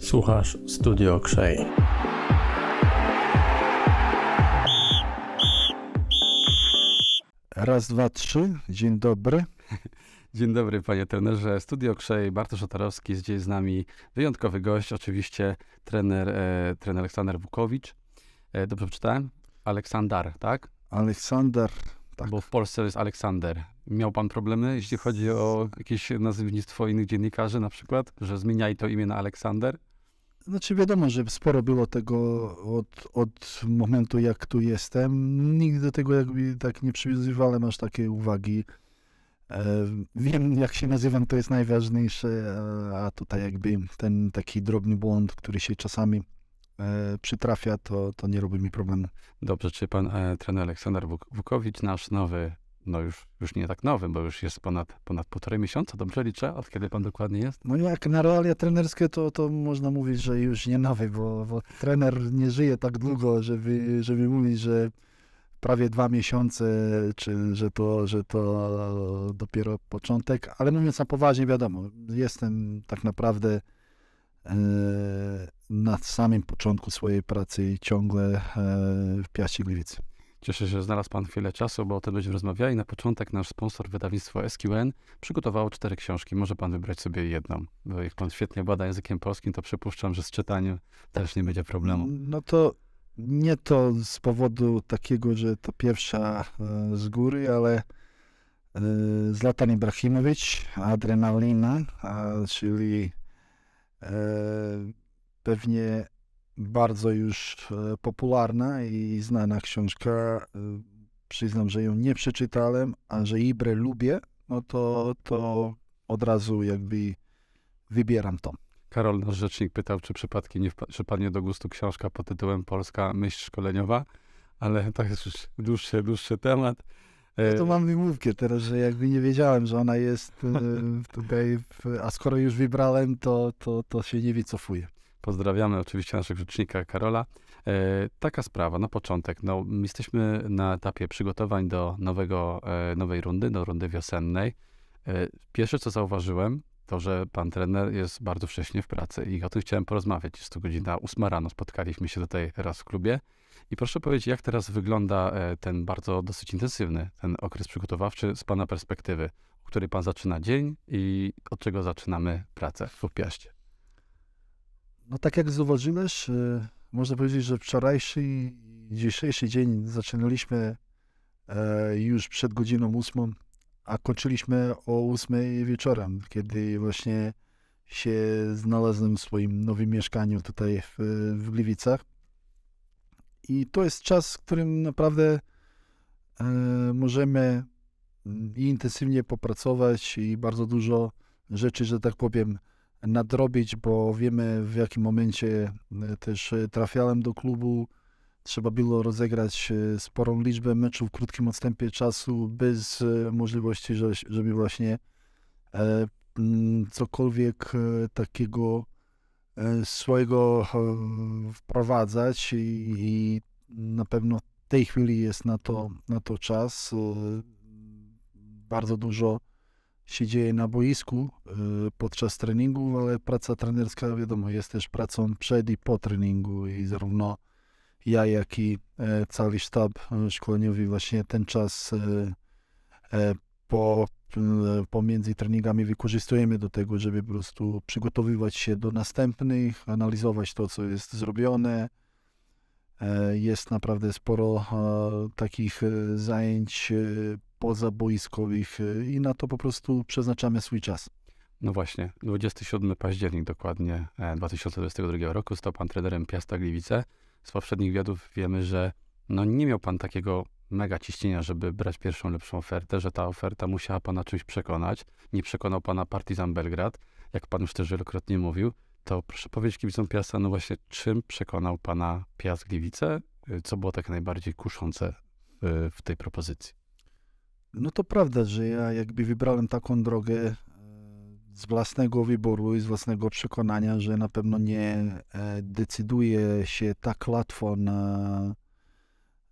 Słuchasz Studio Krzej. Raz, dwa, trzy. Dzień dobry. Dzień dobry, panie trenerze. Studio Krzej, Bartosz Otarowski, jest dzisiaj z nami wyjątkowy gość, oczywiście trener, e, trener Aleksander Wukowicz. E, dobrze przeczytałem? Aleksandar, tak? Aleksander. Tak. Bo w Polsce jest Aleksander. Miał pan problemy, jeśli chodzi o jakieś nazewnictwo innych dziennikarzy na przykład, że zmieniali to imię na Aleksander? Znaczy wiadomo, że sporo było tego od, od momentu, jak tu jestem. Nigdy do tego jakby tak nie przywiązywałem aż takie uwagi. E, wiem, jak się nazywam, to jest najważniejsze, a, a tutaj jakby ten taki drobny błąd, który się czasami e, przytrafia, to, to nie robi mi problemu. Dobrze, czy pan e, trener Aleksander Wuk Wukowicz, nasz nowy, no już, już nie tak nowy, bo już jest ponad, ponad półtorej miesiąca, dobrze liczę? Od kiedy pan dokładnie jest? No jak na realia trenerskie, to, to można mówić, że już nie nowy, bo, bo trener nie żyje tak długo, żeby, żeby mówić, że prawie dwa miesiące, czy że to, że to dopiero początek, ale mówiąc na poważnie, wiadomo, jestem tak naprawdę e, na samym początku swojej pracy ciągle e, w Piaście Gliwice. Cieszę się, że znalazł Pan chwilę czasu, bo o tym będziemy rozmawiali. Na początek nasz sponsor, wydawnictwo SQN, przygotowało cztery książki. Może Pan wybrać sobie jedną. Bo jak Pan świetnie bada językiem polskim, to przypuszczam, że z czytaniem też nie będzie problemu. No to nie to z powodu takiego, że to pierwsza e, z góry, ale e, Zlatan Ibrahimowicz, Adrenalina, czyli e, pewnie bardzo już popularna i znana książka. Przyznam, że ją nie przeczytałem, a że Ibre lubię, no to, to od razu jakby wybieram to. Karol, nasz rzecznik, pytał, czy przypadkiem nie przypadnie do gustu książka pod tytułem Polska myśl szkoleniowa, ale to jest już dłuższy, dłuższy temat. No to mam wymówkę teraz, że jakby nie wiedziałem, że ona jest tutaj, a skoro już wybrałem, to, to, to się nie wycofuję. Pozdrawiamy oczywiście naszego rzecznika Karola. E, taka sprawa, na początek. No, jesteśmy na etapie przygotowań do nowego, e, nowej rundy, do rundy wiosennej. E, pierwsze, co zauważyłem, to, że pan trener jest bardzo wcześnie w pracy i o tym chciałem porozmawiać. Jest to godzina 8 rano, spotkaliśmy się tutaj raz w klubie. I proszę powiedzieć, jak teraz wygląda ten bardzo dosyć intensywny, ten okres przygotowawczy z pana perspektywy, w której pan zaczyna dzień i od czego zaczynamy pracę w Piaście? No tak jak zauważyłeś, e, można powiedzieć, że wczorajszy i dzisiejszy dzień zaczynaliśmy e, już przed godziną 8 a kończyliśmy o 8 wieczorem, kiedy właśnie się znalazłem w swoim nowym mieszkaniu tutaj w, w Gliwicach. I to jest czas, w którym naprawdę e, możemy i intensywnie popracować i bardzo dużo rzeczy, że tak powiem, nadrobić, bo wiemy w jakim momencie e, też trafiałem do klubu, trzeba było rozegrać e, sporą liczbę meczów w krótkim odstępie czasu, bez e, możliwości, żeby właśnie e, cokolwiek takiego swojego wprowadzać i, i na pewno w tej chwili jest na to, na to czas. Bardzo dużo się dzieje na boisku podczas treningu, ale praca trenerska, wiadomo, jest też pracą przed i po treningu i zarówno ja, jak i e, cały sztab e, szkoleniowy właśnie ten czas e, po, pomiędzy treningami wykorzystujemy do tego, żeby po prostu przygotowywać się do następnych, analizować to, co jest zrobione. Jest naprawdę sporo takich zajęć pozaboiskowych i na to po prostu przeznaczamy swój czas. No właśnie, 27 październik dokładnie 2022 roku stał pan trenerem Piasta Gliwice z poprzednich wywiadów wiemy, że no nie miał pan takiego mega ciśnienia, żeby brać pierwszą lepszą ofertę, że ta oferta musiała pana czymś przekonać. Nie przekonał pana Partizan Belgrad, jak pan już też wielokrotnie mówił. To proszę powiedzieć kibicom Piasta, no właśnie czym przekonał pana Piast Gliwice? Co było tak najbardziej kuszące w tej propozycji? No to prawda, że ja jakby wybrałem taką drogę, z własnego wyboru i z własnego przekonania, że na pewno nie e, decyduje się tak łatwo na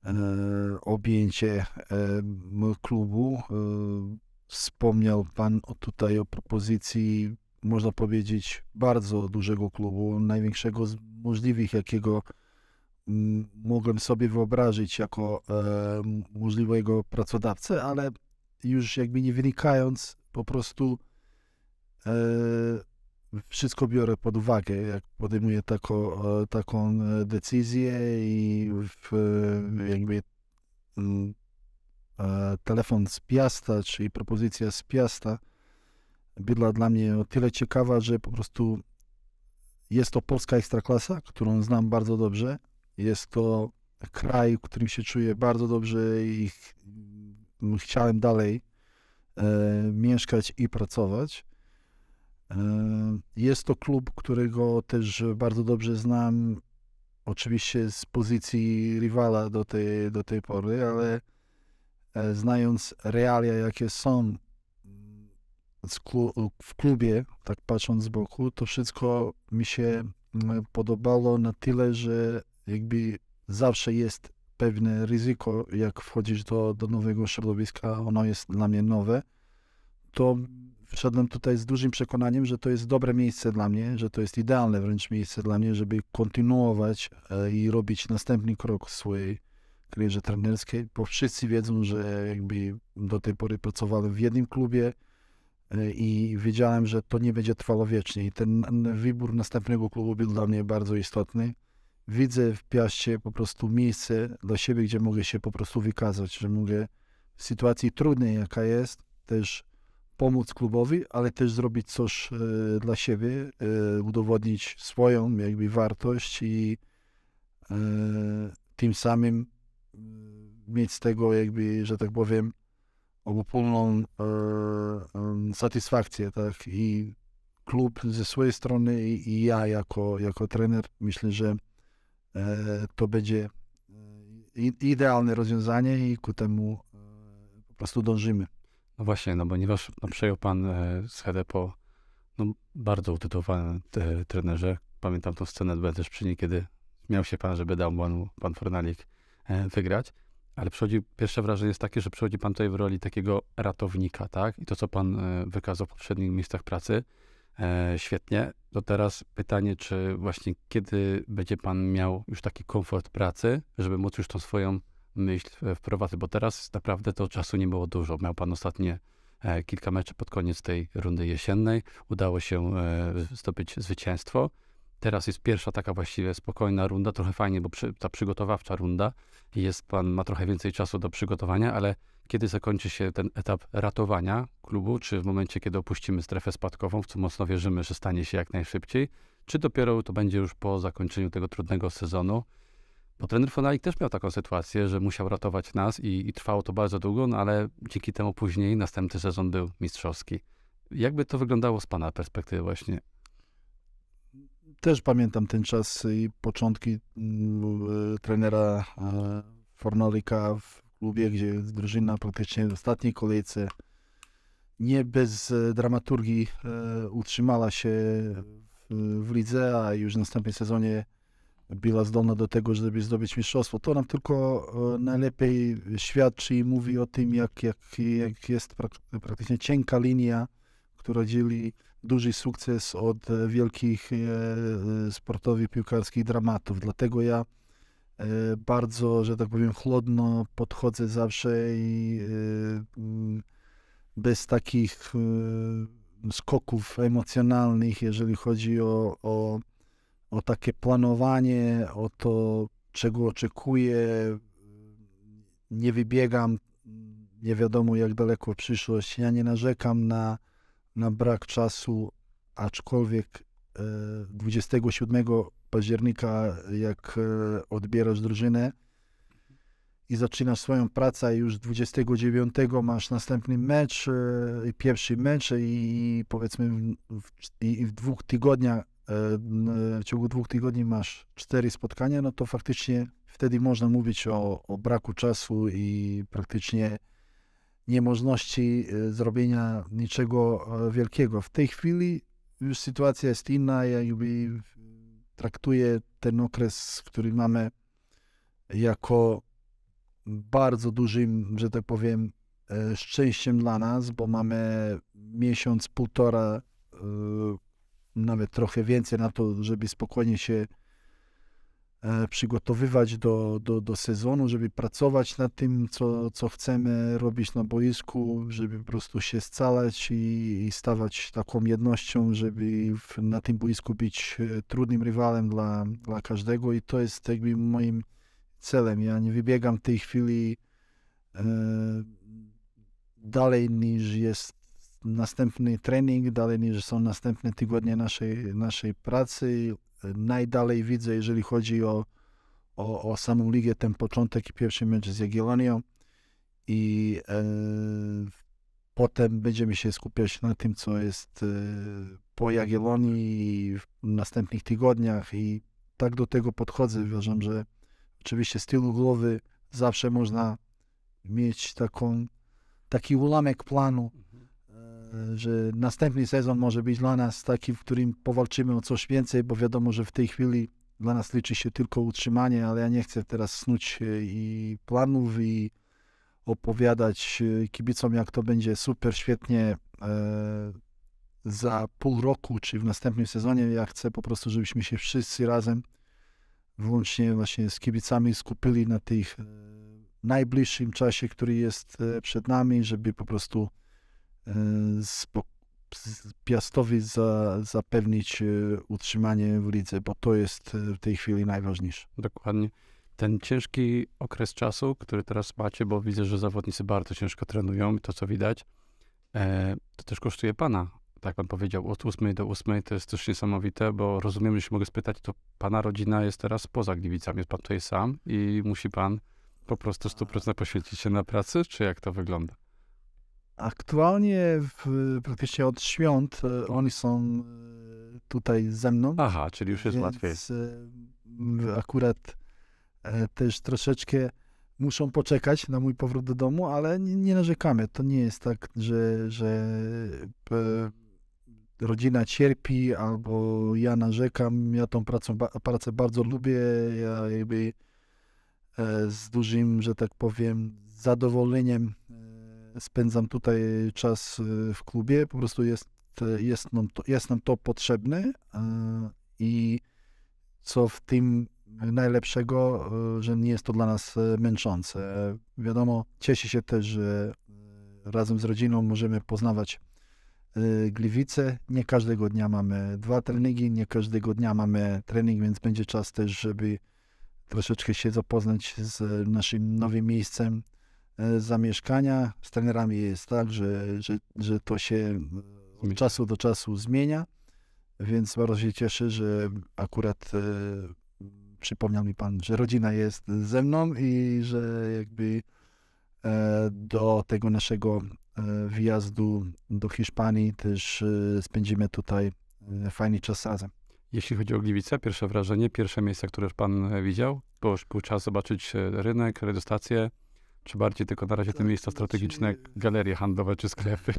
e, objęcie e, klubu. wspomniał Pan tutaj o propozycji, można powiedzieć, bardzo dużego klubu, największego z możliwych, jakiego mogłem sobie wyobrazić jako e, możliwego pracodawcę, ale już jakby nie wynikając, po prostu e, wszystko biorę pod uwagę, jak podejmuję taką, e, taką e, decyzję i w, jakby mm, e, telefon z Piasta, czyli propozycja z Piasta była dla mnie o tyle ciekawa, że po prostu jest to polska ekstraklasa, którą znam bardzo dobrze. Jest to kraj, w którym się czuję bardzo dobrze i ch chciałem dalej e, mieszkać i pracować. E, jest to klub, którego też bardzo dobrze znam, oczywiście z pozycji rywala do tej, do tej pory, ale e, znając realia, jakie są w klubie, tak patrząc z boku, to wszystko mi się podobało na tyle, że jakby zawsze jest pewne ryzyko, jak wchodzisz do, do nowego środowiska, ono jest dla mnie nowe, to wszedłem tutaj z dużym przekonaniem, że to jest dobre miejsce dla mnie, że to jest idealne wręcz miejsce dla mnie, żeby kontynuować e, i robić następny krok w swojej karierze trenerskiej, bo wszyscy wiedzą, że jakby do tej pory pracowałem w jednym klubie e, i wiedziałem, że to nie będzie trwało wiecznie. I ten wybór następnego klubu był dla mnie bardzo istotny widzę w Piaście po prostu miejsce dla siebie, gdzie mogę się po prostu wykazać, że mogę w sytuacji trudnej, jaka jest, też pomóc klubowi, ale też zrobić coś e, dla siebie, e, udowodnić swoją jakby wartość i e, tym samym e, mieć z tego jakby, że tak powiem, obopólną e, satysfakcję, tak, i klub ze swojej strony i, i ja jako, jako trener myślę, że to będzie e, idealne rozwiązanie i ku temu e, po prostu dążymy. No właśnie, no ponieważ no, przejął pan schedę po no, bardzo utytułowanym trenerze. Pamiętam tą scenę, byłem też przy niej, kiedy miał się pan, żeby dał panu pan Fornalik wygrać. Ale przychodzi, pierwsze wrażenie jest takie, że przychodzi pan tutaj w roli takiego ratownika, tak? I to, co pan wykazał w poprzednich miejscach pracy, E, świetnie. To teraz pytanie, czy właśnie kiedy będzie Pan miał już taki komfort pracy, żeby móc już tą swoją myśl e, wprowadzić, bo teraz naprawdę to czasu nie było dużo. Miał Pan ostatnie e, kilka meczy pod koniec tej rundy jesiennej. Udało się zdobyć zwycięstwo. Teraz jest pierwsza taka właściwie spokojna runda, trochę fajnie, bo przy, ta przygotowawcza runda jest pan ma trochę więcej czasu do przygotowania, ale kiedy zakończy się ten etap ratowania klubu, czy w momencie, kiedy opuścimy strefę spadkową, w co mocno wierzymy, że stanie się jak najszybciej, czy dopiero to będzie już po zakończeniu tego trudnego sezonu. Bo trener Fonalik też miał taką sytuację, że musiał ratować nas i, i trwało to bardzo długo, no ale dzięki temu później następny sezon był mistrzowski. Jakby to wyglądało z Pana perspektywy właśnie? Też pamiętam ten czas i początki mm, trenera e, Fornolika w klubie, gdzie drużyna praktycznie w ostatniej kolejce nie bez e, dramaturgii e, utrzymała się w, lidze, a już w następnym sezonie była zdolna do tego, żeby zdobyć mistrzostwo. To nam tylko e, najlepiej świadczy i mówi o tym, jak, jak, jak jest prak praktycznie cienka linia, która dzieli duży sukces od wielkich e, sportowych, piłkarskich dramatów. Dlatego ja E, bardzo, że tak powiem, chłodno podchodzę zawsze i e, mm, bez takich e, skoków emocjonalnych, jeżeli chodzi o, o, o takie planowanie, o to, czego oczekuję. Nie wybiegam nie wiadomo jak daleko przyszłość. Ja nie narzekam na, na brak czasu, aczkolwiek 27 października, jak e, odbierasz drużynę i zaczynasz swoją pracę, już 29 masz następny mecz, e, pierwszy mecz i powiedzmy w, i w dwóch tygodniach, e, w ciągu dwóch tygodni masz cztery spotkania, no to faktycznie wtedy można mówić o, o braku czasu i praktycznie niemożności zrobienia niczego wielkiego. W tej chwili już sytuacja jest inna, jakby traktuję ten okres, który mamy, jako bardzo dużym, że tak powiem, e, szczęściem dla nas, bo mamy miesiąc, półtora, e, nawet trochę więcej na to, żeby spokojnie się e, przygotowywać do, do, do sezonu, żeby pracować nad tym, co, co chcemy robić na boisku, żeby po prostu się scalać i, i stawać taką jednością, żeby w, na tym boisku być e, trudnym rywalem dla, dla każdego i to jest jakby moim celem. Ja nie wybiegam tej chwili e, dalej niż jest następny trening, dalej niż są następne tygodnie naszej, naszej pracy. Najdalej widzę, jeżeli chodzi o, o, o samą ligę, ten początek i pierwszy mecz z Jagiellonią. I e, potem będziemy się skupiać na tym, co jest e, po Jagiellonii w następnych tygodniach. I tak do tego podchodzę. Uważam, że oczywiście z tyłu głowy zawsze można mieć taką, taki ułamek planu, że następny sezon może być dla nas taki, w którym powalczymy o coś więcej, bo wiadomo, że w tej chwili dla nas liczy się tylko utrzymanie, ale ja nie chcę teraz snuć e, i planów i opowiadać e, kibicom, jak to będzie super, świetnie za pół roku, czy w następnym sezonie. Ja chcę po prostu, żebyśmy się wszyscy razem, włącznie właśnie z kibicami, skupili na tych najbliższym czasie, który jest e, przed nami, żeby po prostu e, Piastowi za, zapewnić e, utrzymanie w lidze, bo to jest w tej chwili najważniejsze. Dokładnie. Ten ciężki okres czasu, który teraz macie, bo widzę, że zawodnicy bardzo ciężko trenują, to co widać, to też kosztuje pana. Tak pan powiedział, od 8 do 8 to jest też niesamowite, bo rozumiem, że się mogę spytać, to pana rodzina jest teraz poza Gliwicami, jest pan tutaj sam i musi pan po prostu 100% poświęcić się na pracy, czy jak to wygląda? Aktualnie w, praktycznie od świąt e, oni są e, tutaj ze mną. Aha, czyli już jest więc łatwiej. E, akurat też troszeczkę muszą poczekać na mój powrót do domu, ale nie, nie narzekamy. To nie jest tak, że, że rodzina cierpi albo ja narzekam. Ja tą pracę, pracę bardzo lubię. Ja jakby z dużym, że tak powiem, zadowoleniem spędzam tutaj czas e, w klubie. Po prostu jest, jest, nam, to, jest nam to potrzebne i co w tym najlepszego, że nie jest to dla nas męczące. Wiadomo, cieszę się też, że razem z rodziną możemy poznawać Gliwice. Nie każdego dnia mamy dwa treningi, nie każdego dnia mamy trening, więc będzie czas też, żeby troszeczkę się zapoznać z naszym nowym miejscem zamieszkania. Z trenerami jest tak, że, że, że to się od czasu do czasu zmienia, więc bardzo się cieszę, że akurat e, przypomniał mi pan, że rodzina jest ze mną i że jakby e, do tego naszego e, wyjazdu do Hiszpanii też e, spędzimy tutaj e, fajny czas razem. Jeśli chodzi o Gliwice, pierwsze wrażenie, pierwsze miejsca, które już pan e, widział, bo już był czas zobaczyć e, rynek, redystację, czy bardziej tylko na razie te miejsca strategiczne, galerie handlowe czy sklepy?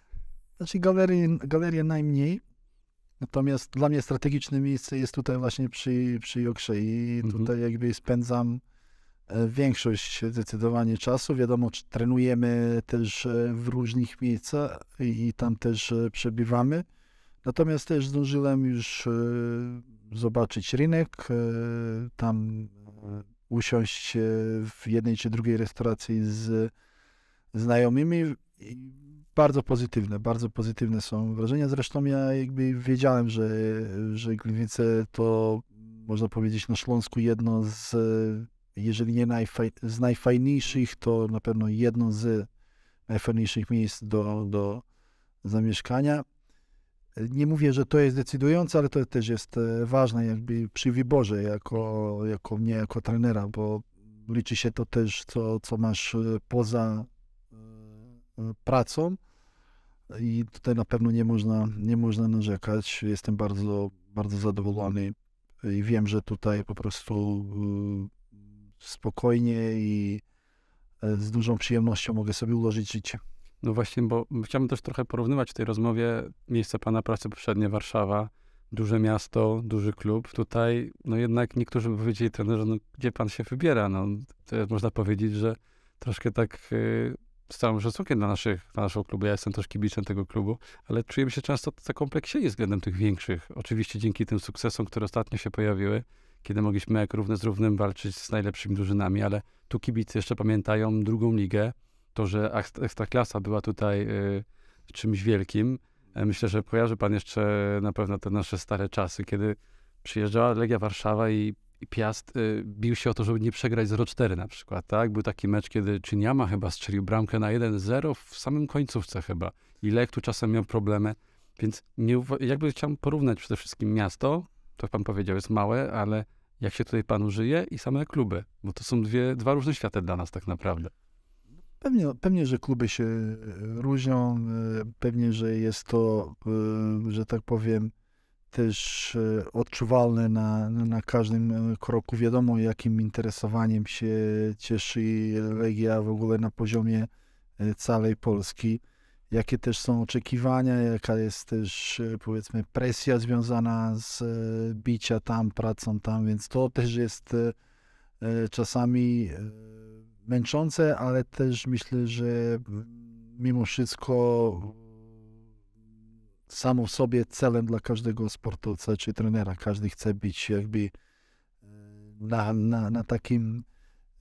Znaczy galerie, galerie najmniej, natomiast dla mnie strategiczne miejsce jest tutaj właśnie przy, przy Jokrze i mhm. tutaj jakby spędzam e, większość zdecydowanie czasu. Wiadomo, trenujemy też w różnych miejscach i tam też przebywamy. Natomiast też zdążyłem już e, zobaczyć rynek, e, tam e, usiąść w jednej czy drugiej restauracji z znajomymi. bardzo pozytywne, bardzo pozytywne są wrażenia. Zresztą ja jakby wiedziałem, że, że Gliwice to można powiedzieć na Śląsku jedno z, jeżeli nie najfaj, z najfajniejszych, to na pewno jedno z najfajniejszych miejsc do, do zamieszkania. Nie mówię, że to jest decydujące, ale to też jest e, ważne jakby przy wyborze jako, jako mnie, jako trenera, bo liczy się to też, co, co masz e, poza e, pracą i tutaj na pewno nie można, nie można narzekać. Jestem bardzo, bardzo zadowolony i wiem, że tutaj po prostu spokojnie i z dużą przyjemnością mogę sobie ułożyć życie. No właśnie, bo chciałbym też trochę porównywać w tej rozmowie miejsce pana pracy poprzednie Warszawa, duże miasto, duży klub. Tutaj, no jednak niektórzy by powiedzieli trenerze, no gdzie pan się wybiera? No to można powiedzieć, że troszkę tak y, z całym szacunkiem dla, naszych, dla naszego klubu, ja jestem też kibicem tego klubu, ale czujemy się często zakompleksieni względem tych większych. Oczywiście dzięki tym sukcesom, które ostatnio się pojawiły, kiedy mogliśmy jak równy z równym walczyć z najlepszymi drużynami, ale tu kibice jeszcze pamiętają drugą ligę, to, że Ekstraklasa była tutaj y, czymś wielkim. E, myślę, że kojarzy pan jeszcze na pewno te nasze stare czasy, kiedy przyjeżdżała Legia Warszawa i, i Piast y, bił się o to, żeby nie przegrać 0-4 na przykład, tak? Był taki mecz, kiedy Czyniama chyba strzelił bramkę na 1-0 w samym końcówce chyba. I Lech tu czasem miał problemy, więc nie, jakby chciałem porównać przede wszystkim miasto, to pan powiedział, jest małe, ale jak się tutaj panu żyje i same kluby, bo to są dwie, dwa różne światy dla nas tak naprawdę. Pewnie, pewnie, że kluby się e, różnią, e, pewnie, że jest to, e, że tak powiem, też odczuwalne na, na każdym kroku. Wiadomo, jakim interesowaniem się cieszy Legia w ogóle na poziomie całej Polski. Jakie też są oczekiwania, jaka jest też powiedzmy presja związana z bicia tam, pracą tam, więc to też jest czasami męczące, ale też myślę, że mimo wszystko samo w sobie celem dla każdego sportowca czy trenera. Każdy chce być jakby e, na, na, na takim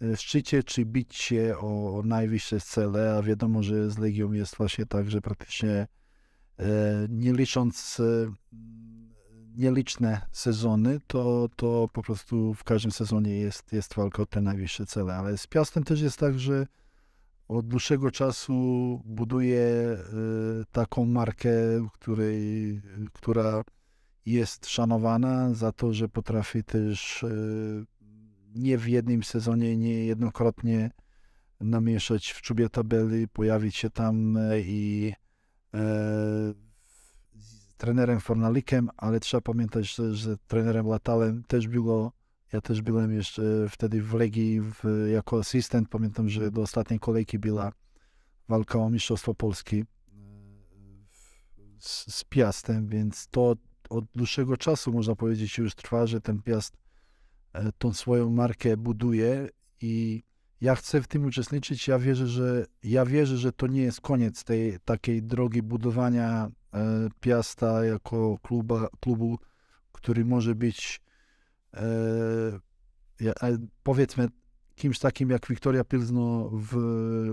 e, szczycie, czy bić się o, o najwyższe cele, a wiadomo, że z Legią jest właśnie tak, że praktycznie e, nie licząc nieliczne sezony, to, to po prostu w każdym sezonie jest, jest walka o te najwyższe cele. Ale z Piastem też jest tak, że od dłuższego czasu buduje y, taką markę, której, która jest szanowana za to, że potrafi też y, nie w jednym sezonie, nie jednokrotnie namieszać w czubie tabeli, pojawić się tam i e, trenerem Fornalikiem, ale trzeba pamiętać, że, że trenerem Latalem też było, ja też byłem jeszcze wtedy w Legii w, jako asystent. Pamiętam, że do ostatniej kolejki była walka o Mistrzostwo Polski e, z, z Piastem, więc to od dłuższego czasu można powiedzieć już trwa, że ten Piast e, tą swoją markę buduje i ja chcę w tym uczestniczyć. Ja wierzę, że ja wierzę, że to nie jest koniec tej takiej drogi budowania E, Piasta jako kluba, klubu, który może być e, powiedzmy kimś takim jak Wiktoria Pilzno w,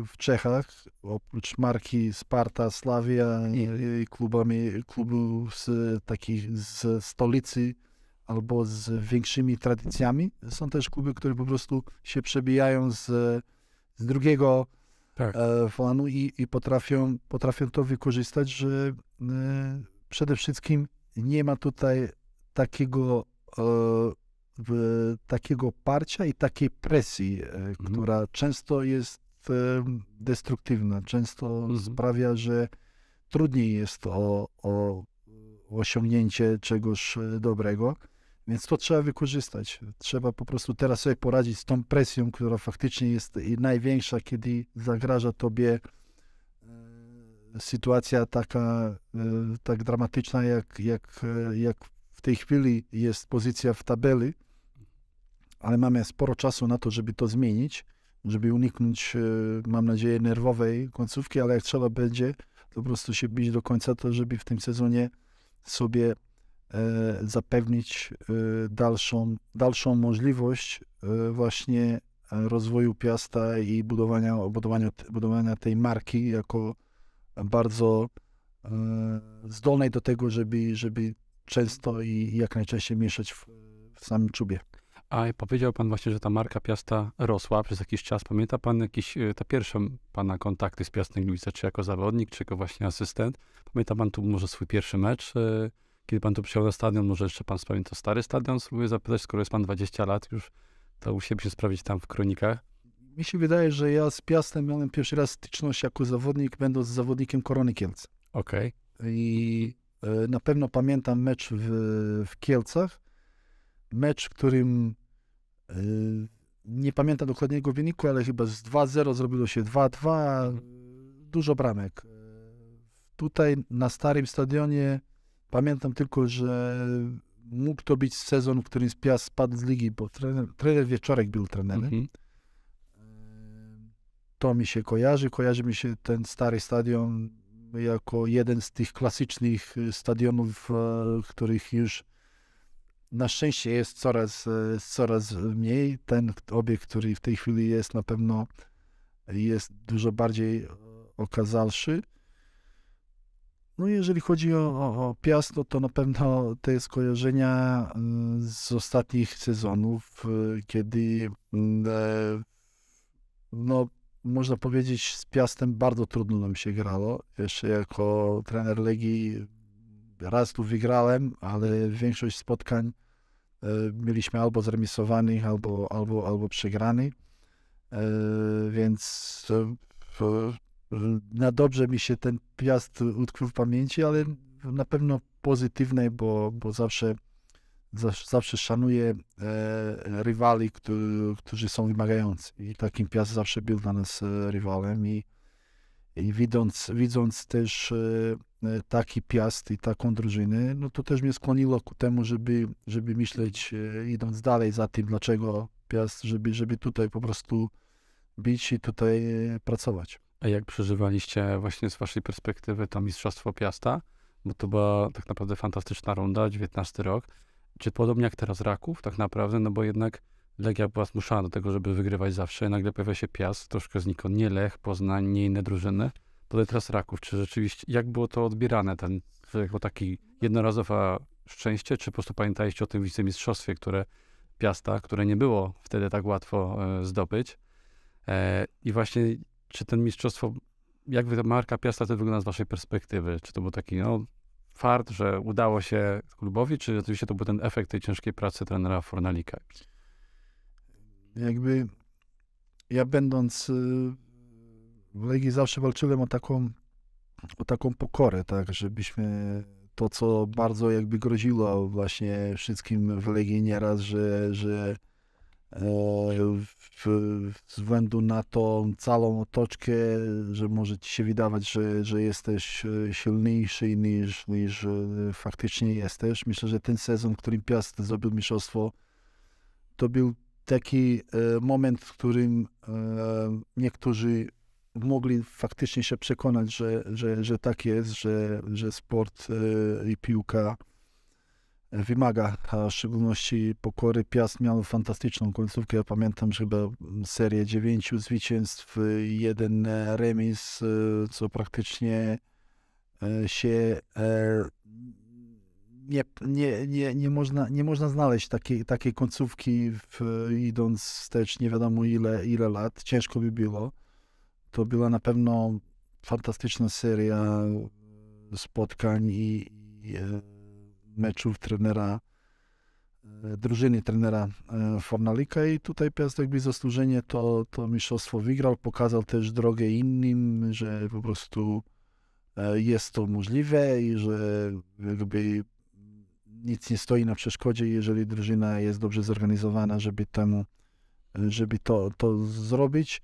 w Czechach, oprócz marki Sparta, Slavia i, i klubami, klubu z takich z stolicy albo z większymi tradycjami. Są też kluby, które po prostu się przebijają z, z drugiego tak. fanu e, i, i potrafią, potrafią to wykorzystać, że e, przede wszystkim nie ma tutaj takiego, e, takiego parcia i takiej presji, mhm. która często jest destruktywna, często mhm. sprawia, że trudniej jest o, o osiągnięcie czegoś dobrego. Więc to trzeba wykorzystać. Trzeba po prostu teraz sobie poradzić z tą presją, która faktycznie jest największa, kiedy zagraża tobie e, sytuacja taka e, tak dramatyczna, jak, jak, jak w tej chwili jest pozycja w tabeli, ale mamy sporo czasu na to, żeby to zmienić, żeby uniknąć, e, mam nadzieję, nerwowej końcówki, ale jak trzeba będzie, to po prostu się bić do końca, to żeby w tym sezonie sobie E, zapewnić e, dalszą, dalszą możliwość e, właśnie rozwoju Piasta i budowania, budowania, budowania tej marki jako bardzo zdolnej do tego, żeby, żeby często i jak najczęściej mieszać w, w samym czubie. A powiedział pan właśnie, że ta marka Piasta rosła przez jakiś czas. Pamięta pan jakieś, te pierwsze pana kontakty z Piastem Gliwice, czy jako zawodnik, czy jako właśnie asystent? Pamięta pan tu może swój pierwszy mecz kiedy pan tu przyjechał na stadion, może jeszcze pan to stary stadion? Spróbuję zapytać, skoro jest pan 20 lat już, to u siebie się sprawdzić tam w kronikach. Mi się wydaje, że ja z Piastem miałem pierwszy raz styczność jako zawodnik, będąc zawodnikiem Korony Kielc. Okej. Okay. I e, na pewno pamiętam mecz w, w Kielcach. Mecz, w którym e, nie pamiętam dokładnego wyniku, ale chyba z 2-0 zrobiło się 2-2. Dużo bramek. E, tutaj na starym stadionie Pamiętam tylko, że mógł to być sezon, w którym Piast spadł z ligi, bo trener, trener Wieczorek był trenerem. Mhm. to mi się kojarzy. Kojarzy mi się ten stary stadion jako jeden z tych klasycznych stadionów, których już na szczęście jest coraz, coraz mniej. Ten obiekt, który w tej chwili jest, na pewno jest dużo bardziej okazalszy. No jeżeli chodzi o, o, o Piast, no to na pewno te skojarzenia y, z ostatnich sezonów, y, kiedy mm, e, no, można powiedzieć z Piastem bardzo trudno nam się grało. Jeszcze jako trener Legii raz tu wygrałem, ale większość spotkań e, mieliśmy albo zremisowanych, albo, albo, albo przegranych. E, więc na dobrze mi się ten Piast utkwił w pamięci, ale na pewno pozytywnej, bo, bo zawsze, zawsze szanuję e, rywali, którzy, którzy są wymagający. I takim Piast zawsze był dla nas e, rywalem i, i widząc, widząc też e, e, taki Piast i taką drużynę, no to też mnie skłoniło ku temu, żeby, żeby myśleć, e, idąc dalej za tym, dlaczego Piast, żeby, żeby tutaj po prostu być i tutaj e, pracować. A jak przeżywaliście właśnie z waszej perspektywy to Mistrzostwo Piasta? Bo to była tak naprawdę fantastyczna runda, 19 rok. Czy podobnie jak teraz Raków tak naprawdę? No bo jednak Legia była zmuszana do tego, żeby wygrywać zawsze. Nagle pojawia się Piast, troszkę znikąd. Nie Lech, Poznań, nie inne drużyny. Tutaj teraz Raków. Czy rzeczywiście, jak było to odbierane? Ten, jako taki jednorazowe szczęście? Czy po prostu pamiętaliście o tym wicemistrzostwie, które Piasta, które nie było wtedy tak łatwo e, zdobyć? E, I właśnie czy ten mistrzostwo, jak marka Piasta to wygląda z waszej perspektywy? Czy to był taki no, fart, że udało się klubowi, czy oczywiście to był ten efekt tej ciężkiej pracy trenera Fornalika? Jakby ja będąc y, w Legii zawsze walczyłem o taką, o taką pokorę, tak, żebyśmy to, co bardzo jakby groziło właśnie wszystkim w Legii nieraz, że, że ze względu na tą całą otoczkę, że może ci się wydawać, że, że jesteś e, silniejszy niż, niż e, faktycznie jesteś. Myślę, że ten sezon, w którym Piast zdobył mistrzostwo, to był taki e, moment, w którym niektórzy mogli faktycznie się przekonać, że, że, że tak jest, że, że sport i piłka wymaga, a w szczególności pokory. Piast miał fantastyczną końcówkę. Ja pamiętam, że chyba serię dziewięciu zwycięstw, jeden remis, co praktycznie e, się e, nie, nie, nie, nie, można, nie można znaleźć takiej, takiej końcówki w, idąc wstecz nie wiadomo ile, ile lat. Ciężko by było. To była na pewno fantastyczna seria spotkań i, i e, meczów trenera, e, drużyny trenera e, Fornalika. I tutaj Piast jakby zasłużenie to, to mistrzostwo wygrał, pokazał też drogę innym, że po prostu e, jest to możliwe i że jakby nic nie stoi na przeszkodzie, jeżeli drużyna jest dobrze zorganizowana, żeby temu, żeby to, to zrobić.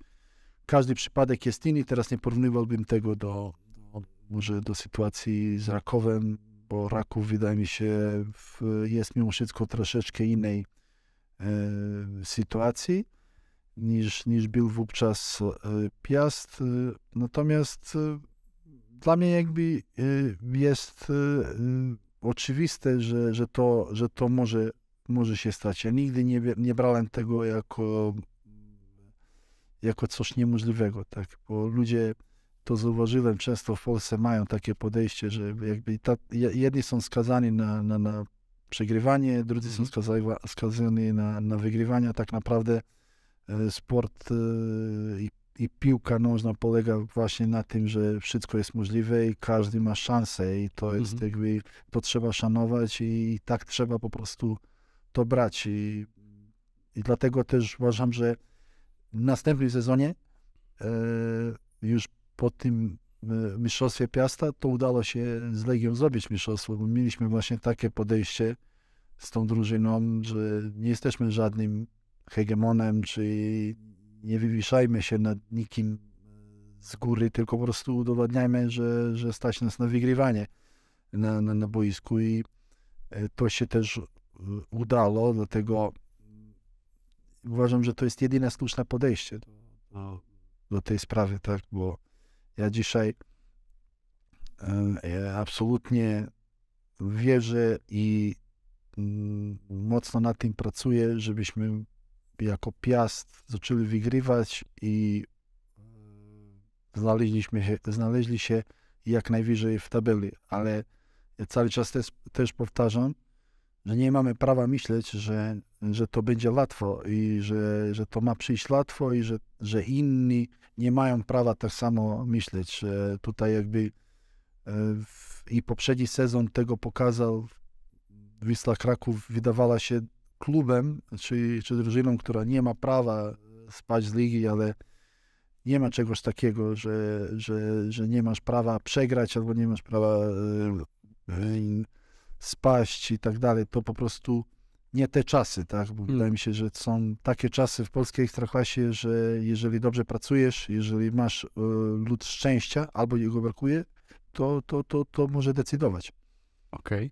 Każdy przypadek jest inny, teraz nie porównywałbym tego do, do może do sytuacji z Rakowem, bo Raków wydaje mi się jest mimo wszystko troszeczkę innej e, sytuacji niż, niż był wówczas e, Piast. E, natomiast e, dla mnie jakby jest oczywiste, że, że, to, że to może, może się stać. Ja nigdy nie, nie brałem tego jako, jako coś niemożliwego, tak? bo ludzie to zauważyłem, często w Polsce mają takie podejście, że jakby ta, jedni są skazani na, na, na przegrywanie, drudzy są mhm. skazani, na, na wygrywanie. Tak naprawdę e, sport e, i, i piłka nożna polega właśnie na tym, że wszystko jest możliwe i każdy ma szansę i to jest mhm. jakby, to trzeba szanować i tak trzeba po prostu to brać i, i dlatego też uważam, że w następnym sezonie e, już po tym e, mistrzostwie Piasta, to udało się z Legią zrobić mistrzostwo, bo mieliśmy właśnie takie podejście z tą drużyną, że nie jesteśmy żadnym hegemonem, czy nie wywiszajmy się nad nikim e, z góry, tylko po prostu udowadniajmy, że, że stać nas na wygrywanie na, na, na boisku i e, to się też udało, dlatego uważam, że to jest jedyne słuszne podejście do do tej sprawy, tak, bo ja dzisiaj ja absolutnie wierzę i mm, mocno nad tym pracuję, żebyśmy jako Piast zaczęli wygrywać i znaleźliśmy się, znaleźli się jak najwyżej w tabeli, ale ja cały czas też, też powtarzam, że nie mamy prawa myśleć, że, że to będzie łatwo i że, że to ma przyjść łatwo i że, że inni nie mają prawa tak samo myśleć. Tutaj jakby e, i poprzedni sezon tego pokazał. Wisła Kraków wydawała się klubem, czy, czy drużyną, która nie ma prawa spać z ligi, ale nie ma czegoś takiego, że, że, że nie masz prawa przegrać albo nie masz prawa e, spaść i tak dalej. To po prostu nie te czasy, tak? Bo hmm. wydaje mi się, że są takie czasy w polskiej ekstraklasie, że jeżeli dobrze pracujesz, jeżeli masz y, lud szczęścia albo jego brakuje, to, to, to, to może decydować. Okej.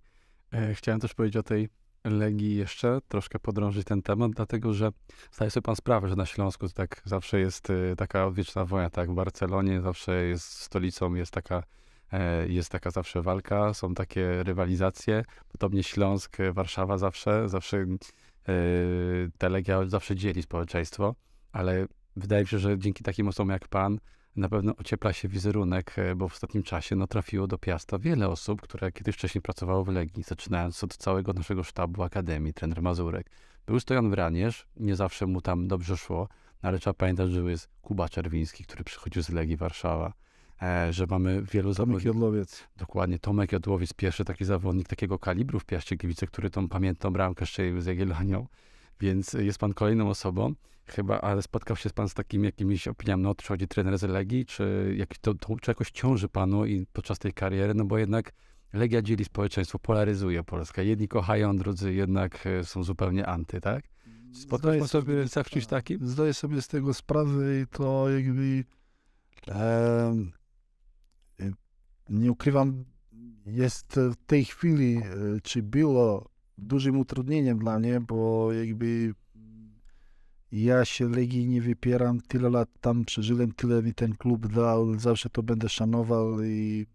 Okay. E, chciałem też powiedzieć o tej Legii jeszcze, troszkę podrążyć ten temat, dlatego że zdaje sobie pan sprawę, że na Śląsku to tak zawsze jest y, taka odwieczna wojna, tak? W Barcelonie zawsze jest stolicą, jest taka, jest taka zawsze walka, są takie rywalizacje. Podobnie Śląsk, Warszawa zawsze, zawsze e, ta Legia zawsze dzieli społeczeństwo, ale wydaje mi się, że dzięki takim osobom jak pan, na pewno ociepla się wizerunek, e, bo w ostatnim czasie no, trafiło do Piasta wiele osób, które kiedyś wcześniej pracowało w Legii, zaczynając od całego naszego sztabu Akademii, trener Mazurek. Był Stojan Wranierz, nie zawsze mu tam dobrze szło, no, ale trzeba pamiętać, że jest Kuba Czerwiński, który przychodził z Legii Warszawa, e, że mamy wielu Tomek Jodłowiec. Dokładnie, Tomek Jodłowiec, pierwszy taki zawodnik takiego kalibru w Piaście Gliwice, który tą pamiętną bramkę strzelił z Jagiellonią, więc jest pan kolejną osobą. Chyba, ale spotkał się pan z takimi jakimiś opiniami, no przychodzi trener z Legii, czy, jak, to, to, czy jakoś ciąży panu i podczas tej kariery, no bo jednak Legia dzieli społeczeństwo, polaryzuje Polskę. Jedni kochają, drudzy jednak e, są zupełnie anty, tak? Spotkał pan sobie z czymś takim? Zdaję sobie z tego sprawę i to jakby e, nie ukrywam, jest w tej chwili, e, czy było dużym utrudnieniem dla mnie, bo jakby ja się Legii nie wypieram, tyle lat tam przeżyłem, tyle mi ten klub dał, zawsze to będę szanował i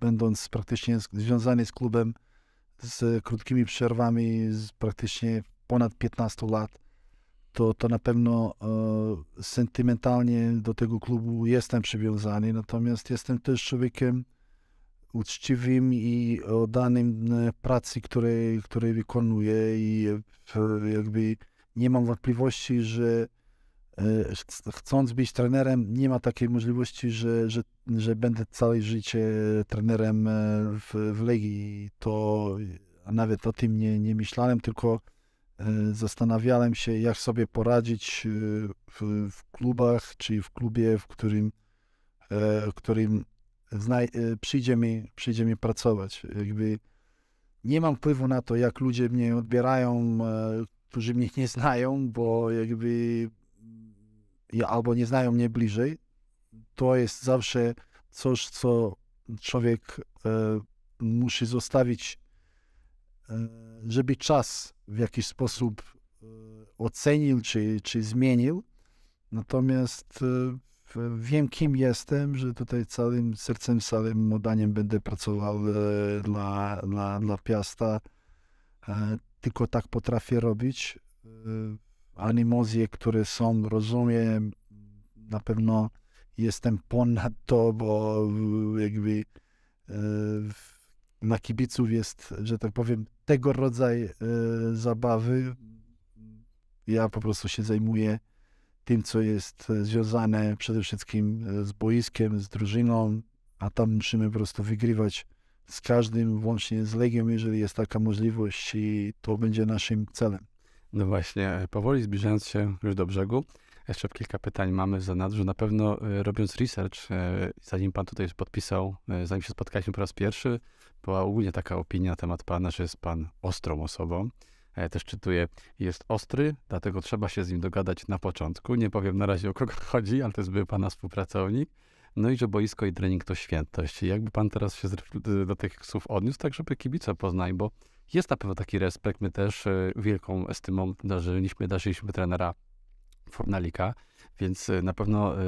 będąc praktycznie związany z klubem z krótkimi przerwami, z praktycznie ponad 15 lat, to, to na pewno e, sentymentalnie do tego klubu jestem przywiązany, natomiast jestem też człowiekiem uczciwym i oddanym e, pracy, której, której wykonuję i e, jakby nie mam wątpliwości, że e, chcąc być trenerem, nie ma takiej możliwości, że, że, że będę całe życie trenerem w, w Legii. To nawet o tym nie, nie myślałem, tylko zastanawiałem się, jak sobie poradzić w, w klubach, czy w klubie, w którym, w którym przyjdzie, mi, przyjdzie mi pracować. Jakby nie mam wpływu na to, jak ludzie mnie odbierają, którzy mnie nie znają, bo jakby albo nie znają mnie bliżej, to jest zawsze coś, co człowiek e, musi zostawić, e, żeby czas w jakiś sposób e, ocenił czy, czy zmienił. Natomiast e, wiem, kim jestem, że tutaj całym sercem, całym oddaniem będę pracował e, dla, dla, dla Piasta. E, tylko tak potrafię robić. Y, animozje, które są, rozumiem, na pewno jestem ponad to, bo jakby na kibiców jest, że tak powiem, tego rodzaju y, zabawy. Ja po prostu się zajmuję tym, co jest związane przede wszystkim z boiskiem, z drużyną, a tam musimy po prostu wygrywać z każdym, włącznie z Legią, jeżeli jest taka możliwość i to będzie naszym celem. No właśnie, e, powoli zbliżając się już do brzegu, jeszcze kilka pytań mamy w zanadrzu. Na pewno e, robiąc research, e, zanim pan tutaj podpisał, zanim się spotkaliśmy po raz pierwszy, była ogólnie taka opinia na temat pana, że jest pan ostrą osobą. Ja też czytuję, jest ostry, dlatego trzeba się z nim dogadać na początku. Nie powiem na razie o kogo chodzi, ale to jest był pana współpracownik. No i że boisko i trening to świętość. Jakby pan teraz się do tych słów odniósł, tak żeby kibice poznali, bo jest na pewno taki respekt. My też e, wielką estymą darzyliśmy, darzyliśmy trenera Fornalika, więc e, na pewno e,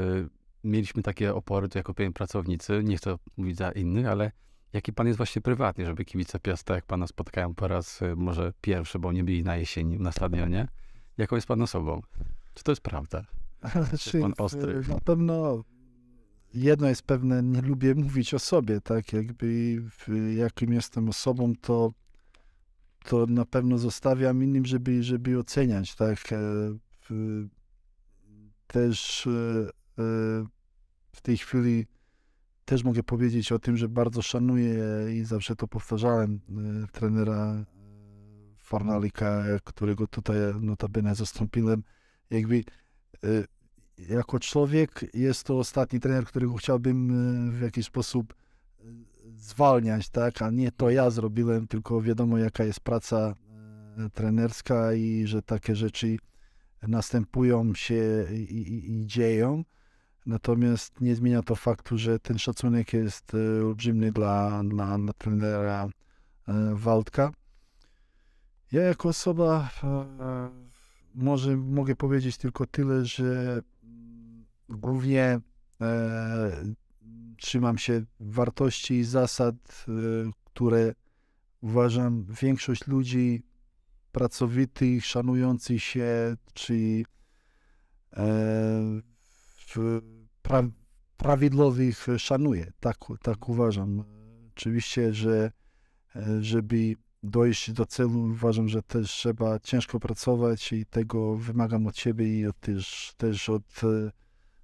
mieliśmy takie opory tu jako pewien pracownicy, nie chcę mówić za innych, ale jaki pan jest właśnie prywatnie, żeby kibice Piasta, jak pana spotkają po raz y, może pierwszy, bo nie byli na jesieni na stadionie, jaką jest pan osobą? Czy to jest prawda? Znaczy, pan ostry. Na pewno jedno jest pewne, nie lubię mówić o sobie, tak? Jakby jakim jestem osobą, to, to na pewno zostawiam innym, żeby, żeby oceniać, tak? E, też e, e, w tej chwili też mogę powiedzieć o tym, że bardzo szanuję i zawsze to powtarzałem trenera Fornalika, którego tutaj notabene zastąpiłem. Jakby jako człowiek jest to ostatni trener, którego chciałbym e, w jakiś sposób e, zwalniać, tak, a nie to ja zrobiłem, tylko wiadomo jaka jest praca e, trenerska i że takie rzeczy następują się i, i, i dzieją. Natomiast nie zmienia to faktu, że ten szacunek jest olbrzymi dla, dla, dla trenera Waldka. Ja jako osoba może mogę powiedzieć tylko tyle, że głównie e, trzymam się wartości i zasad, e, które uważam większość ludzi pracowitych, szanujących się, czy e, pra, prawidłowych szanuje. Tak, tak uważam. Oczywiście, że e, żeby dojść do celu, uważam, że też trzeba ciężko pracować i tego wymagam od siebie i od, też, też od e,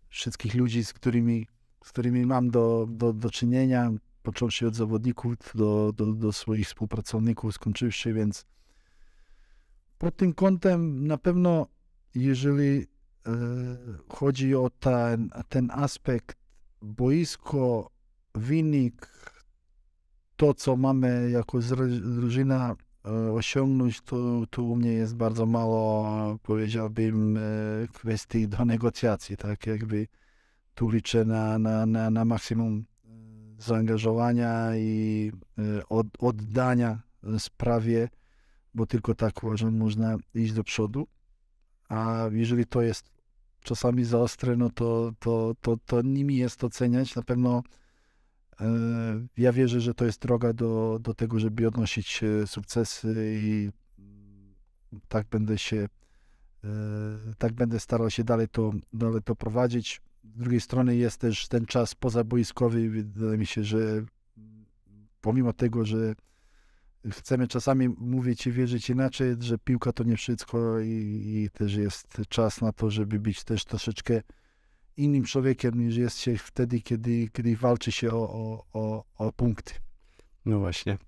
wszystkich ludzi, z którymi, z którymi mam do, do, do czynienia, począwszy od zawodników do, do, do swoich współpracowników, skończywszy, więc pod tym kątem na pewno, jeżeli chodzi o ten, ten aspekt boisko, wynik, to, co mamy jako drużyna e, osiągnąć, to, to u mnie jest bardzo mało, powiedziałbym, e, kwestii do negocjacji, tak? Jakby tu liczę na, na, na, na maksimum e, zaangażowania i od, oddania sprawie, bo tylko tak uważam, można iść do przodu, a jeżeli to jest czasami za ostre, no to, to, to, to nimi jest oceniać, na pewno E, ja wierzę, że to jest droga do, do tego, żeby odnosić e, sukcesy i tak będę się, e, tak będę starał się dalej to, dalej to prowadzić. Z drugiej strony jest też ten czas pozaboiskowy. Wydaje mi się, że pomimo tego, że chcemy czasami mówić i wierzyć inaczej, że piłka to nie wszystko i, i też jest czas na to, żeby być też troszeczkę innym człowiekiem niż jest się wtedy, kiedy, kiedy walczy się o, o, o, o punkty. No właśnie.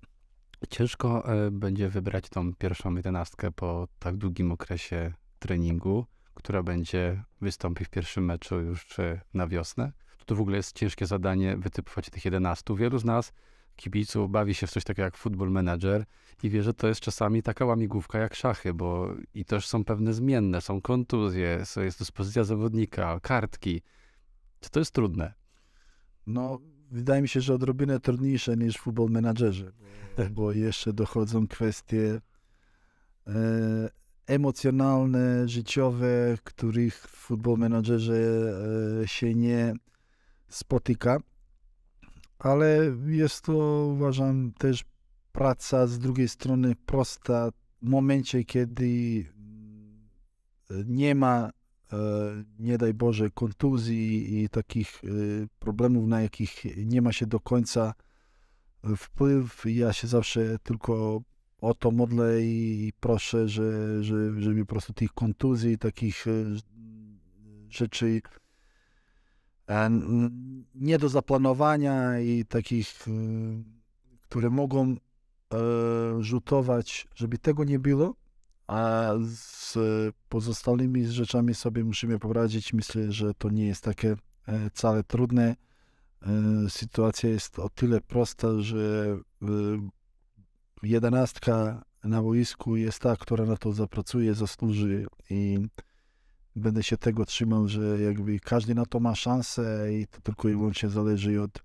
Ciężko e, będzie wybrać tą pierwszą jedenastkę po tak długim okresie treningu, która będzie wystąpi w pierwszym meczu już e, na wiosnę. To w ogóle jest ciężkie zadanie wytypować tych 11. Wielu z nas kibiców bawi się w coś takiego jak football manager i wie, że to jest czasami taka łamigłówka jak szachy, bo i też są pewne zmienne, są kontuzje, jest dyspozycja zawodnika, kartki. Czy to jest trudne? No, wydaje mi się, że odrobinę trudniejsze niż football managerze, bo, bo jeszcze dochodzą kwestie e, emocjonalne, życiowe, których football managerze e, się nie spotyka ale jest to, uważam, też praca z drugiej strony prosta w momencie, kiedy mm, nie ma, e, nie daj Boże, kontuzji i takich e, problemów, na jakich nie ma się do końca wpływ. Ja się zawsze tylko o to modlę i proszę, że, że, żeby po prostu tych kontuzji, takich e, rzeczy nie do zaplanowania i takich, y, które mogą e, rzutować, żeby tego nie było, a z pozostałymi rzeczami sobie musimy poradzić. Myślę, że to nie jest takie e, wcale trudne. E, sytuacja jest o tyle prosta, że jedenastka na boisku jest ta, która na to zapracuje, zasłuży i będę się tego trzymał, że jakby każdy na to ma szansę i to tylko i wyłącznie zależy od,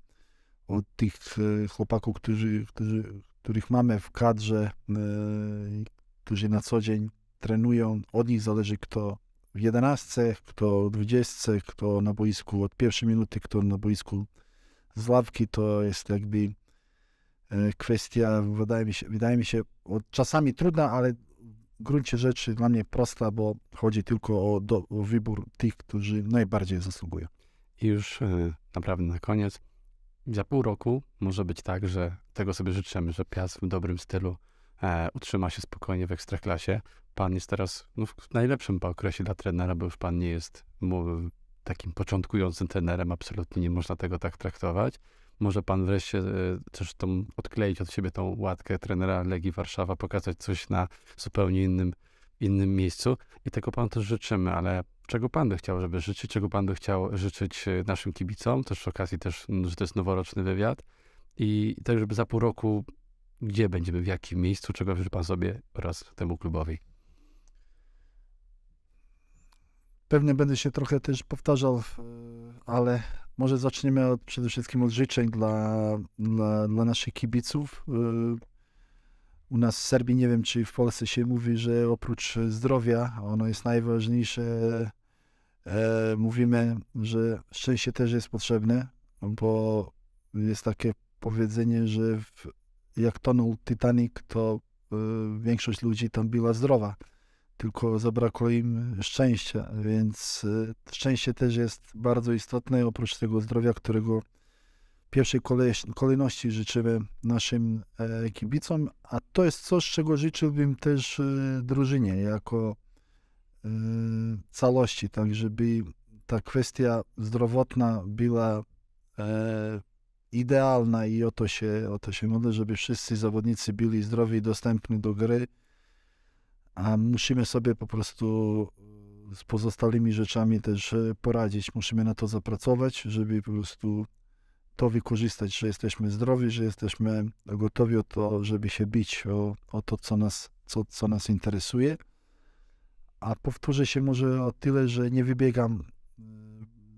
od tych e, chłopaków, którzy, którzy, których mamy w kadrze, e, którzy na co dzień trenują. Od nich zależy, kto w 11, kto w 20, kto na boisku od pierwszej minuty, kto na boisku z ławki, to jest jakby e, kwestia, wydaje mi się, wydaje mi się czasami trudna, ale gruncie rzeczy dla mnie prosta, bo chodzi tylko o, do, o wybór tych, którzy najbardziej zasługują. I już y, naprawdę na koniec, za pół roku może być tak, że tego sobie życzymy, że Piast w dobrym stylu e, utrzyma się spokojnie w ekstraklasie. Pan jest teraz no, w najlepszym okresie dla trenera, bo już pan nie jest mu, takim początkującym trenerem, absolutnie nie można tego tak traktować. Może pan wreszcie e, też tą, odkleić od siebie tą łatkę trenera Legii Warszawa, pokazać coś na zupełnie innym, innym miejscu. I tego panu też życzymy, ale czego pan by chciał, żeby życzyć, czego pan by chciał życzyć e, naszym kibicom, też przy okazji też, że to jest noworoczny wywiad. I tak, żeby za pół roku gdzie będziemy, w jakim miejscu, czego życzy pan sobie oraz temu klubowi. Pewnie będę się trochę też powtarzał, ale może zaczniemy od, przede wszystkim od życzeń dla, dla, dla naszych kibiców. U nas w Serbii nie wiem, czy w Polsce się mówi, że oprócz zdrowia, ono jest najważniejsze. E, mówimy, że szczęście też jest potrzebne, bo jest takie powiedzenie, że w, jak tonął Titanic, to y, większość ludzi tam była zdrowa, tylko zabrakło im szczęścia, więc y, szczęście też jest bardzo istotne, oprócz tego zdrowia, którego w pierwszej kolejności życzymy naszym e, kibicom, a to jest coś, czego życzyłbym też e, drużynie jako e, całości, tak żeby ta kwestia zdrowotna była idealna i o to się, o to się modlę, żeby wszyscy zawodnicy byli zdrowi i dostępni do gry, a musimy sobie po prostu z pozostałymi rzeczami też e, poradzić. Musimy na to zapracować, żeby po prostu to wykorzystać, że jesteśmy zdrowi, że jesteśmy gotowi o to, żeby się bić o, o to, co nas, co, co nas interesuje. A powtórzę się może o tyle, że nie wybiegam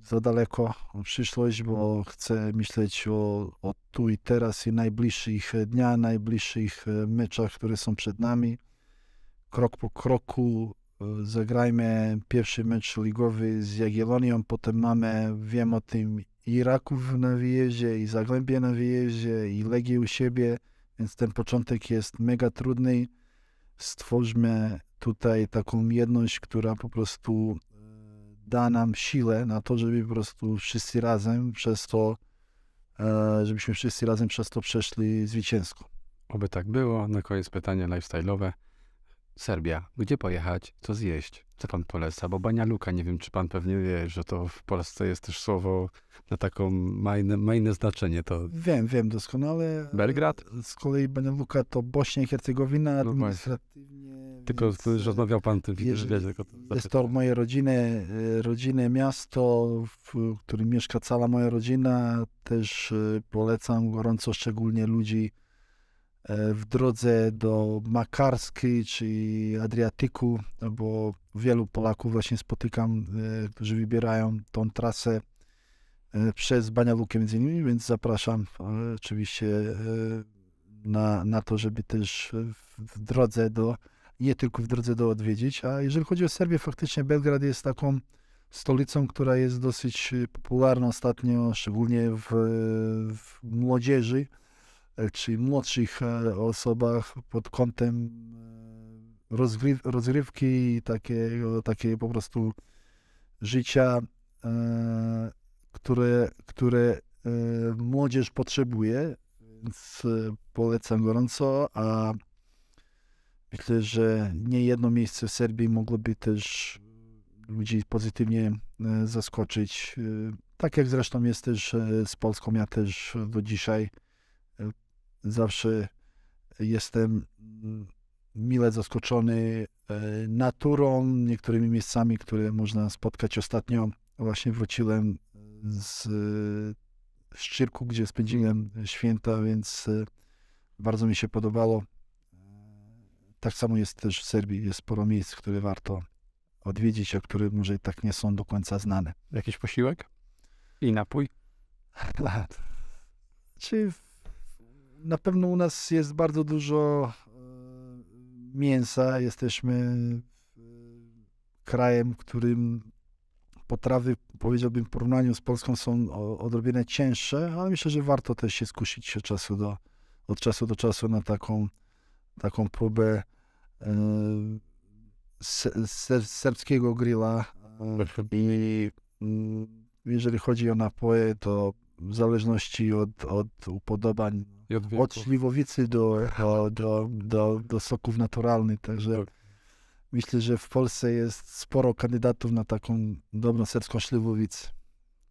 za daleko w przyszłość, bo chcę myśleć o, o tu i teraz i najbliższych dniach, najbliższych e, meczach, które są przed nami. Krok po kroku e, zagrajmy pierwszy mecz ligowy z Jagiellonią, potem mamy, wiem o tym, i Raków na wyjeździe, i Zagłębie na wyjeździe, i Legię u siebie, więc ten początek jest mega trudny. Stwórzmy tutaj taką jedność, która po prostu da nam siłę na to, żeby po prostu wszyscy razem przez to, e, żebyśmy wszyscy razem przez to przeszli zwycięsko. Oby tak było. Na koniec pytanie lifestyle'owe. Serbia. Gdzie pojechać? Co zjeść? Co pan poleca? Bo Bania Luka, nie wiem, czy pan pewnie wie, że to w Polsce jest też słowo na taką majne, majne znaczenie. To... Wiem, wiem doskonale. Belgrad? Z kolei Bania Luka to Bośnia i Hercegowina, no administratywnie. Tylko więc, rozmawiał pan tym jest, tylko to Jest to moje rodziny, e, rodzinne miasto, w którym mieszka cała moja rodzina. Też e, polecam gorąco, szczególnie ludzi E, w drodze do Makarskiej czy Adriatyku, bo wielu Polaków właśnie spotykam, e, którzy wybierają tą trasę e, przez Banialukę między innymi, więc zapraszam oczywiście na, na to, żeby też w drodze do, nie tylko w drodze do odwiedzić, a jeżeli chodzi o Serbię, faktycznie Belgrad jest taką stolicą, która jest dosyć popularna ostatnio, szczególnie w, w młodzieży, czy młodszych e, osobach pod kątem e, rozgryw, rozgrywki i takiego, takie po prostu życia, e, które, które młodzież potrzebuje, więc polecam gorąco, a myślę, że nie jedno miejsce w Serbii mogłoby też ludzi pozytywnie zaskoczyć. Tak jak zresztą jest też z Polską, ja też do dzisiaj Zawsze jestem mm, mile zaskoczony e, naturą, niektórymi miejscami, które można spotkać. Ostatnio właśnie wróciłem z Szczyrku, gdzie spędziłem święta, więc e, bardzo mi się podobało. Tak samo jest też w Serbii. Jest sporo miejsc, które warto odwiedzić, a które może i tak nie są do końca znane. Jakiś posiłek? I napój? Czy na pewno u nas jest bardzo dużo e, mięsa. Jesteśmy krajem, w którym potrawy, powiedziałbym, w porównaniu z Polską są odrobinę cięższe, ale myślę, że warto też się skusić się czasu do, od czasu do czasu na taką, taką próbę e, se, se, serbskiego grilla. E, I mm, jeżeli chodzi o napoje, to w zależności od, od upodobań, od od śliwowicy do, do, do, do, do soków naturalnych, także Tak. myślę, że w Polsce jest sporo kandydatów na taką dobrą serbską śliwowicę.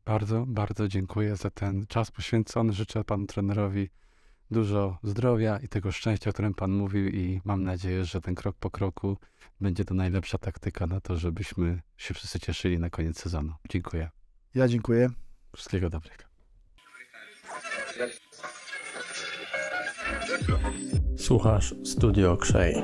Bardzo, bardzo dziękuję za ten czas poświęcony. Życzę panu trenerowi dużo zdrowia i tego szczęścia, o którym pan mówił i mam nadzieję, że ten krok po kroku będzie to najlepsza taktyka na to, żebyśmy się wszyscy cieszyli na koniec sezonu. Dziękuję. Ja dziękuję. Wszystkiego dobrego. Słuchasz Studio Krzej.